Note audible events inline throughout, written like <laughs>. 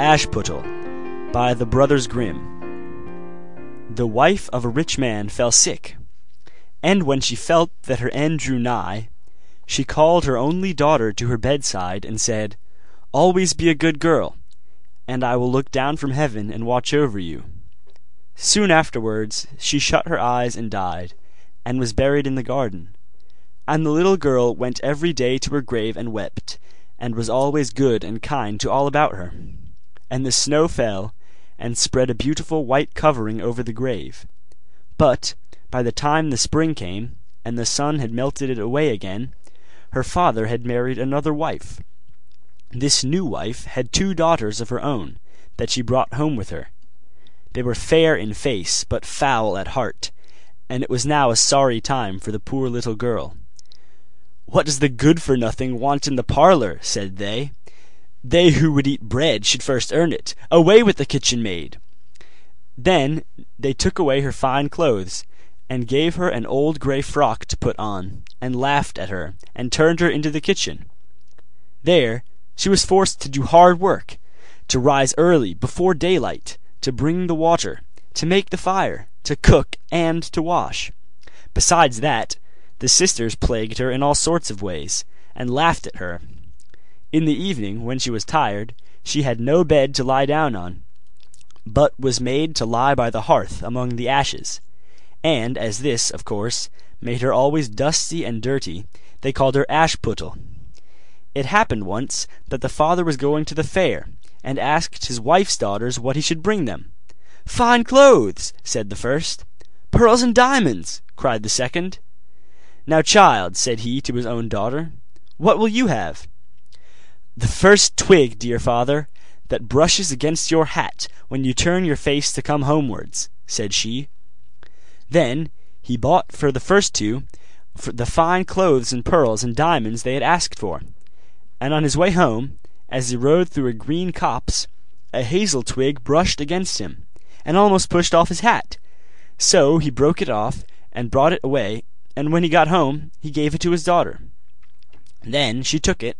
Ashputtel by the Brothers Grimm. The wife of a rich man fell sick, and when she felt that her end drew nigh, she called her only daughter to her bedside and said, Always be a good girl, and I will look down from heaven and watch over you. Soon afterwards she shut her eyes and died, and was buried in the garden. And the little girl went every day to her grave and wept, and was always good and kind to all about her and the snow fell, and spread a beautiful white covering over the grave. But, by the time the spring came, and the sun had melted it away again, her father had married another wife. This new wife had two daughters of her own, that she brought home with her. They were fair in face, but foul at heart, and it was now a sorry time for the poor little girl. What does the good for nothing want in the parlour? said they. They who would eat bread should first earn it. Away with the kitchen maid! Then they took away her fine clothes, and gave her an old grey frock to put on, and laughed at her, and turned her into the kitchen. There she was forced to do hard work, to rise early, before daylight, to bring the water, to make the fire, to cook, and to wash. Besides that, the sisters plagued her in all sorts of ways, and laughed at her. In the evening, when she was tired, she had no bed to lie down on, but was made to lie by the hearth among the ashes; and as this, of course, made her always dusty and dirty, they called her Ashputtel. It happened once that the father was going to the fair, and asked his wife's daughters what he should bring them. Fine clothes, said the first. Pearls and diamonds, cried the second. Now, child, said he to his own daughter, what will you have? The first twig, dear father, that brushes against your hat when you turn your face to come homewards, said she. Then he bought for the first two the fine clothes and pearls and diamonds they had asked for, and on his way home, as he rode through a green copse, a hazel twig brushed against him, and almost pushed off his hat. So he broke it off, and brought it away, and when he got home he gave it to his daughter. Then she took it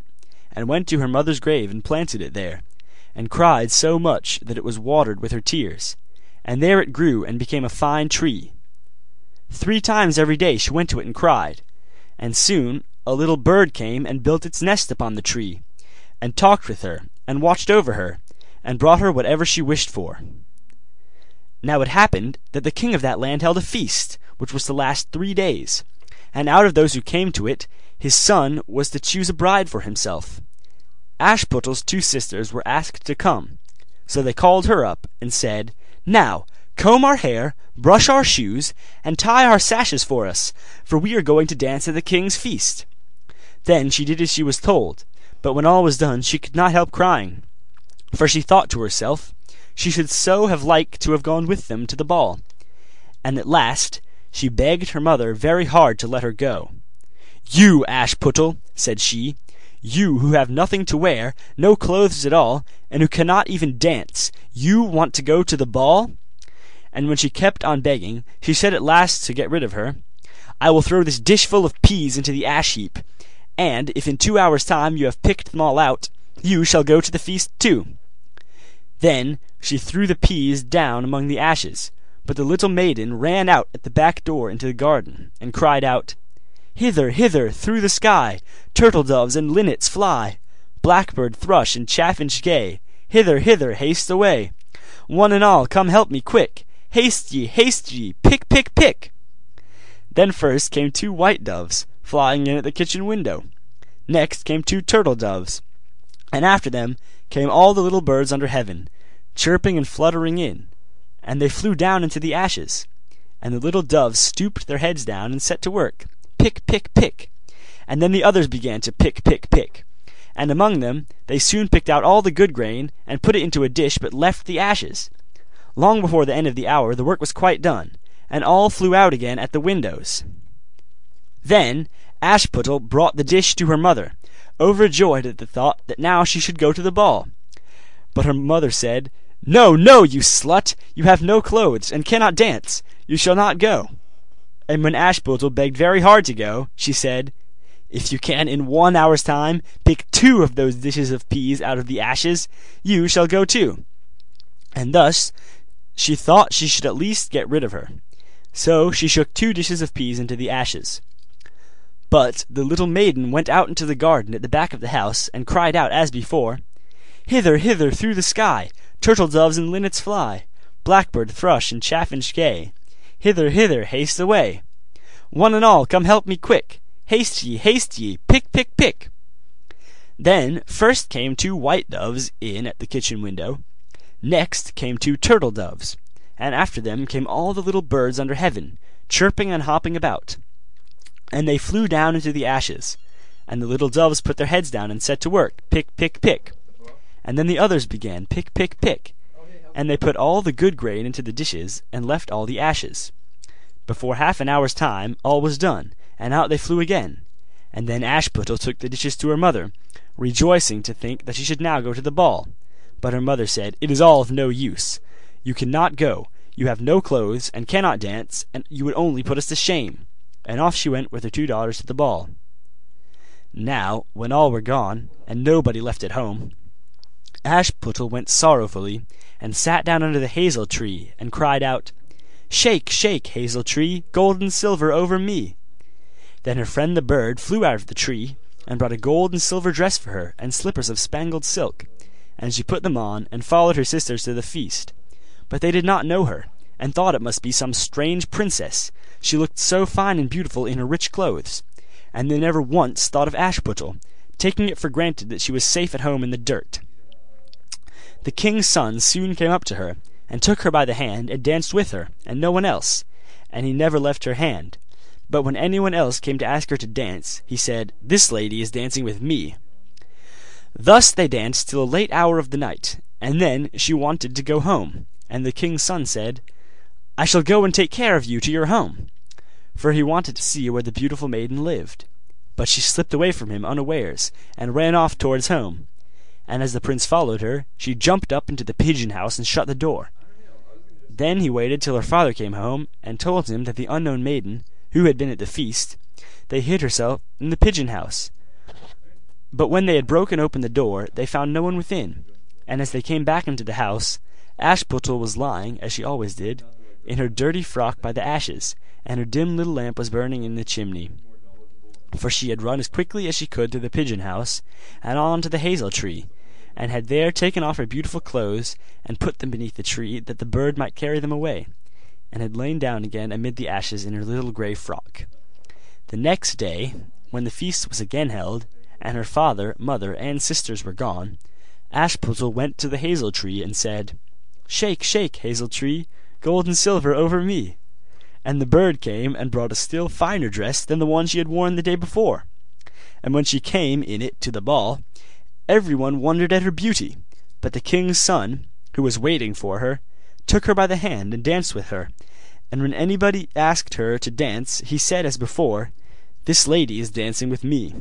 and went to her mother's grave and planted it there, and cried so much that it was watered with her tears, and there it grew and became a fine tree. Three times every day she went to it and cried, and soon a little bird came and built its nest upon the tree, and talked with her, and watched over her, and brought her whatever she wished for. Now it happened that the king of that land held a feast, which was to last three days, and out of those who came to it his son was to choose a bride for himself. Ashputtel's two sisters were asked to come, so they called her up, and said, Now, comb our hair, brush our shoes, and tie our sashes for us, for we are going to dance at the king's feast. Then she did as she was told, but when all was done she could not help crying, for she thought to herself, she should so have liked to have gone with them to the ball. And at last she begged her mother very hard to let her go. You, Ashputtel, said she, you who have nothing to wear, no clothes at all, and who cannot even dance, you want to go to the ball? And when she kept on begging, she said at last to get rid of her, I will throw this dishful of peas into the ash heap, and if in two hours' time you have picked them all out, you shall go to the feast too. Then she threw the peas down among the ashes, but the little maiden ran out at the back door into the garden, and cried out, Hither, hither, through the sky, Turtle doves and linnets fly, Blackbird, thrush, and chaffinch gay, Hither, hither, haste away. One and all, come help me quick, Haste ye, haste ye, pick, pick, pick. Then first came two white doves, flying in at the kitchen window. Next came two turtle doves, and after them came all the little birds under heaven, chirping and fluttering in, and they flew down into the ashes. And the little doves stooped their heads down and set to work pick, pick, pick. And then the others began to pick, pick, pick. And among them they soon picked out all the good grain, and put it into a dish, but left the ashes. Long before the end of the hour the work was quite done, and all flew out again at the windows. Then Ashputtel brought the dish to her mother, overjoyed at the thought that now she should go to the ball. But her mother said, No, no, you slut! You have no clothes, and cannot dance. You shall not go. And when Ashputtel begged very hard to go, she said, If you can in one hour's time pick two of those dishes of peas out of the ashes, you shall go too. And thus she thought she should at least get rid of her. So she shook two dishes of peas into the ashes. But the little maiden went out into the garden at the back of the house, and cried out as before, Hither, hither, through the sky, Turtle doves and linnets fly, Blackbird, thrush, and chaffinch gay, Hither, hither, haste away. One and all, come help me quick, Haste ye, haste ye, pick, pick, pick. Then first came two white doves in at the kitchen window, next came two turtle doves, and after them came all the little birds under heaven, chirping and hopping about. And they flew down into the ashes, and the little doves put their heads down and set to work, pick, pick, pick. And then the others began, pick, pick, pick. And they put all the good grain into the dishes, and left all the ashes. Before half an hour's time, all was done, and out they flew again. And then Ashputtel took the dishes to her mother, rejoicing to think that she should now go to the ball. But her mother said, It is all of no use. You cannot go. You have no clothes, and cannot dance, and you would only put us to shame and off she went with her two daughters to the ball. Now, when all were gone, and nobody left at home, Ashputtel went sorrowfully, and sat down under the hazel tree, and cried out, Shake, shake, hazel tree, gold and silver over me. Then her friend the bird flew out of the tree, and brought a gold and silver dress for her, and slippers of spangled silk, and she put them on, and followed her sisters to the feast. But they did not know her, and thought it must be some strange princess, she looked so fine and beautiful in her rich clothes. And they never once thought of Ashputtel, taking it for granted that she was safe at home in the dirt. The king's son soon came up to her, and took her by the hand, and danced with her, and no one else, and he never left her hand. But when anyone else came to ask her to dance, he said, This lady is dancing with me. Thus they danced till a late hour of the night, and then she wanted to go home, and the king's son said, I shall go and take care of you to your home. For he wanted to see where the beautiful maiden lived. But she slipped away from him unawares, and ran off towards home. And as the prince followed her, she jumped up into the pigeon house and shut the door. Then he waited till her father came home, and told him that the unknown maiden, who had been at the feast, they hid herself in the pigeon house. But when they had broken open the door, they found no one within, and as they came back into the house, Ashputtel was lying, as she always did, in her dirty frock by the ashes, and her dim little lamp was burning in the chimney. For she had run as quickly as she could to the pigeon house, and on to the hazel tree, and had there taken off her beautiful clothes, and put them beneath the tree, that the bird might carry them away, and had lain down again amid the ashes in her little grey frock. The next day, when the feast was again held, and her father, mother, and sisters were gone, Ashputtel went to the hazel tree and said, Shake, shake, hazel tree, gold and silver over me. And the bird came and brought a still finer dress than the one she had worn the day before. And when she came in it to the ball, every one wondered at her beauty. But the king's son, who was waiting for her, took her by the hand and danced with her. And when anybody asked her to dance, he said as before, This lady is dancing with me.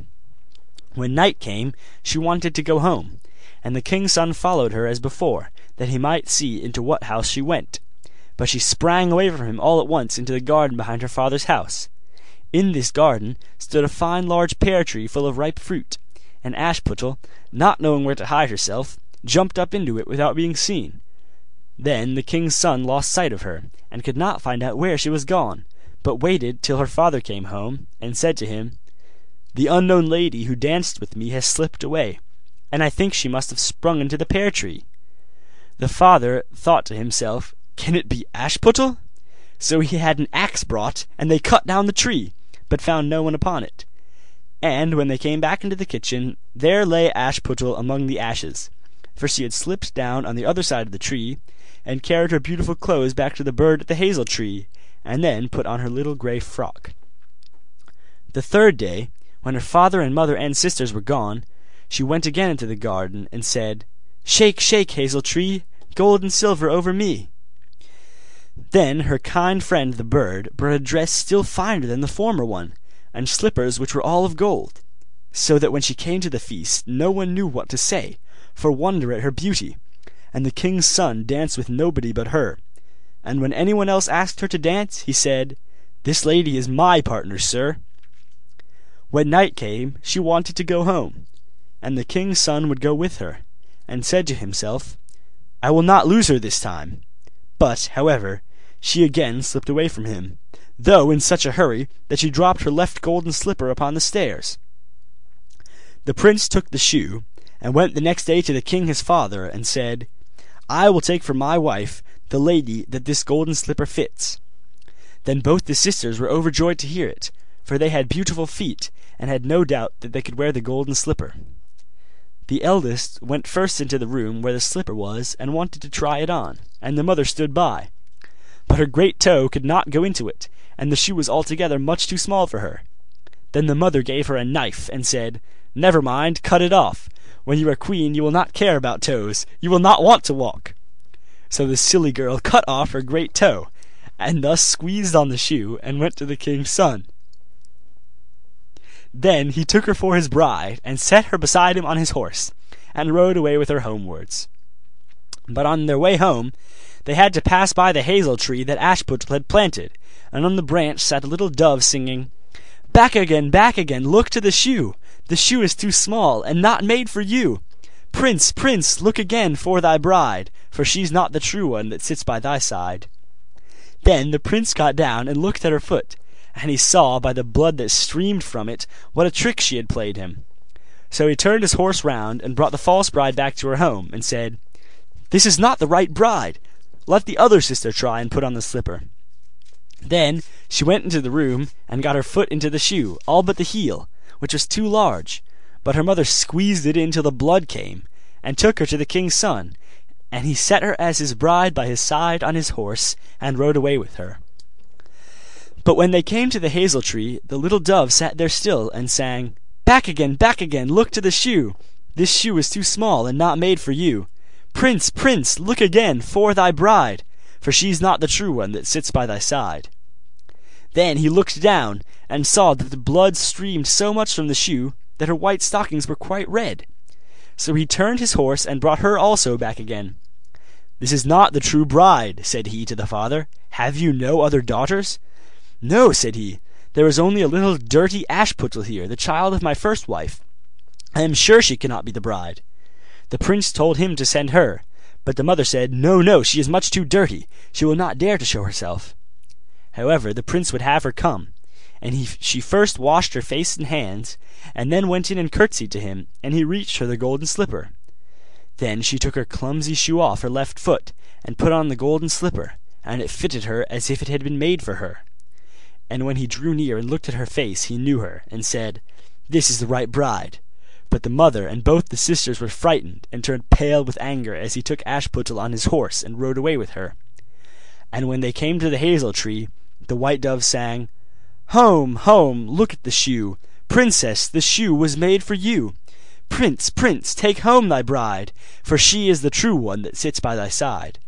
When night came, she wanted to go home, and the king's son followed her as before, that he might see into what house she went but she sprang away from him all at once into the garden behind her father's house. In this garden stood a fine large pear tree full of ripe fruit, and Ashputtel, not knowing where to hide herself, jumped up into it without being seen. Then the king's son lost sight of her, and could not find out where she was gone, but waited till her father came home, and said to him, The unknown lady who danced with me has slipped away, and I think she must have sprung into the pear tree. The father thought to himself, can it be Ashputtel? So he had an axe brought, and they cut down the tree, but found no one upon it. And when they came back into the kitchen, there lay Ashputtel among the ashes, for she had slipped down on the other side of the tree, and carried her beautiful clothes back to the bird at the hazel tree, and then put on her little grey frock. The third day, when her father and mother and sisters were gone, she went again into the garden, and said, Shake, shake, hazel tree, gold and silver over me. Then her kind friend the bird brought a dress still finer than the former one, and slippers which were all of gold, so that when she came to the feast no one knew what to say, for wonder at her beauty, and the king's son danced with nobody but her. And when anyone else asked her to dance, he said, This lady is my partner, sir. When night came she wanted to go home, and the king's son would go with her, and said to himself, I will not lose her this time. But, however, she again slipped away from him, though in such a hurry that she dropped her left golden slipper upon the stairs. The prince took the shoe, and went the next day to the king his father, and said, I will take for my wife the lady that this golden slipper fits. Then both the sisters were overjoyed to hear it, for they had beautiful feet, and had no doubt that they could wear the golden slipper. The eldest went first into the room where the slipper was, and wanted to try it on, and the mother stood by. But her great toe could not go into it, and the shoe was altogether much too small for her. Then the mother gave her a knife, and said, Never mind, cut it off. When you are queen you will not care about toes, you will not want to walk. So the silly girl <laughs> cut off her great toe, and thus squeezed on the shoe, and went to the king's son. Then he took her for his bride, and set her beside him on his horse, and rode away with her homewards. But on their way home they had to pass by the hazel tree that Ashputtel had planted, and on the branch sat a little dove singing, Back again, back again, look to the shoe! The shoe is too small, and not made for you! Prince, prince, look again for thy bride, For she's not the true one that sits by thy side. Then the prince got down and looked at her foot, and he saw by the blood that streamed from it what a trick she had played him. So he turned his horse round, and brought the false bride back to her home, and said, This is not the right bride. Let the other sister try and put on the slipper. Then she went into the room, and got her foot into the shoe, all but the heel, which was too large. But her mother squeezed it in till the blood came, and took her to the king's son, and he set her as his bride by his side on his horse, and rode away with her. But when they came to the hazel tree, the little dove sat there still, and sang, Back again, back again, look to the shoe! This shoe is too small, and not made for you. Prince, prince, look again for thy bride, for she's not the true one that sits by thy side. Then he looked down, and saw that the blood streamed so much from the shoe that her white stockings were quite red. So he turned his horse, and brought her also back again. This is not the true bride, said he to the father. Have you no other daughters? No, said he, there is only a little dirty Ashputtel here, the child of my first wife. I am sure she cannot be the bride. The prince told him to send her, but the mother said, No, no, she is much too dirty. She will not dare to show herself. However, the prince would have her come, and he, she first washed her face and hands, and then went in and curtsied to him, and he reached her the golden slipper. Then she took her clumsy shoe off her left foot, and put on the golden slipper, and it fitted her as if it had been made for her and when he drew near and looked at her face he knew her, and said, This is the right bride. But the mother and both the sisters were frightened, and turned pale with anger as he took Ashputtel on his horse and rode away with her. And when they came to the hazel tree, the white dove sang, Home, home, look at the shoe! Princess, the shoe was made for you! Prince, prince, take home thy bride, for she is the true one that sits by thy side.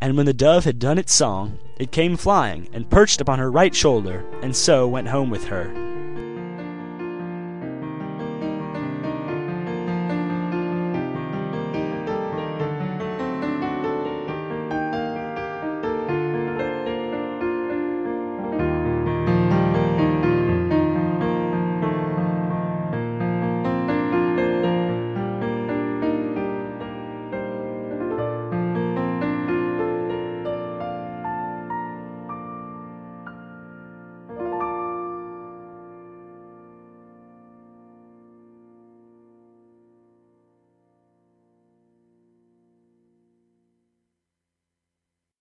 And when the dove had done its song, it came flying, and perched upon her right shoulder, and so went home with her.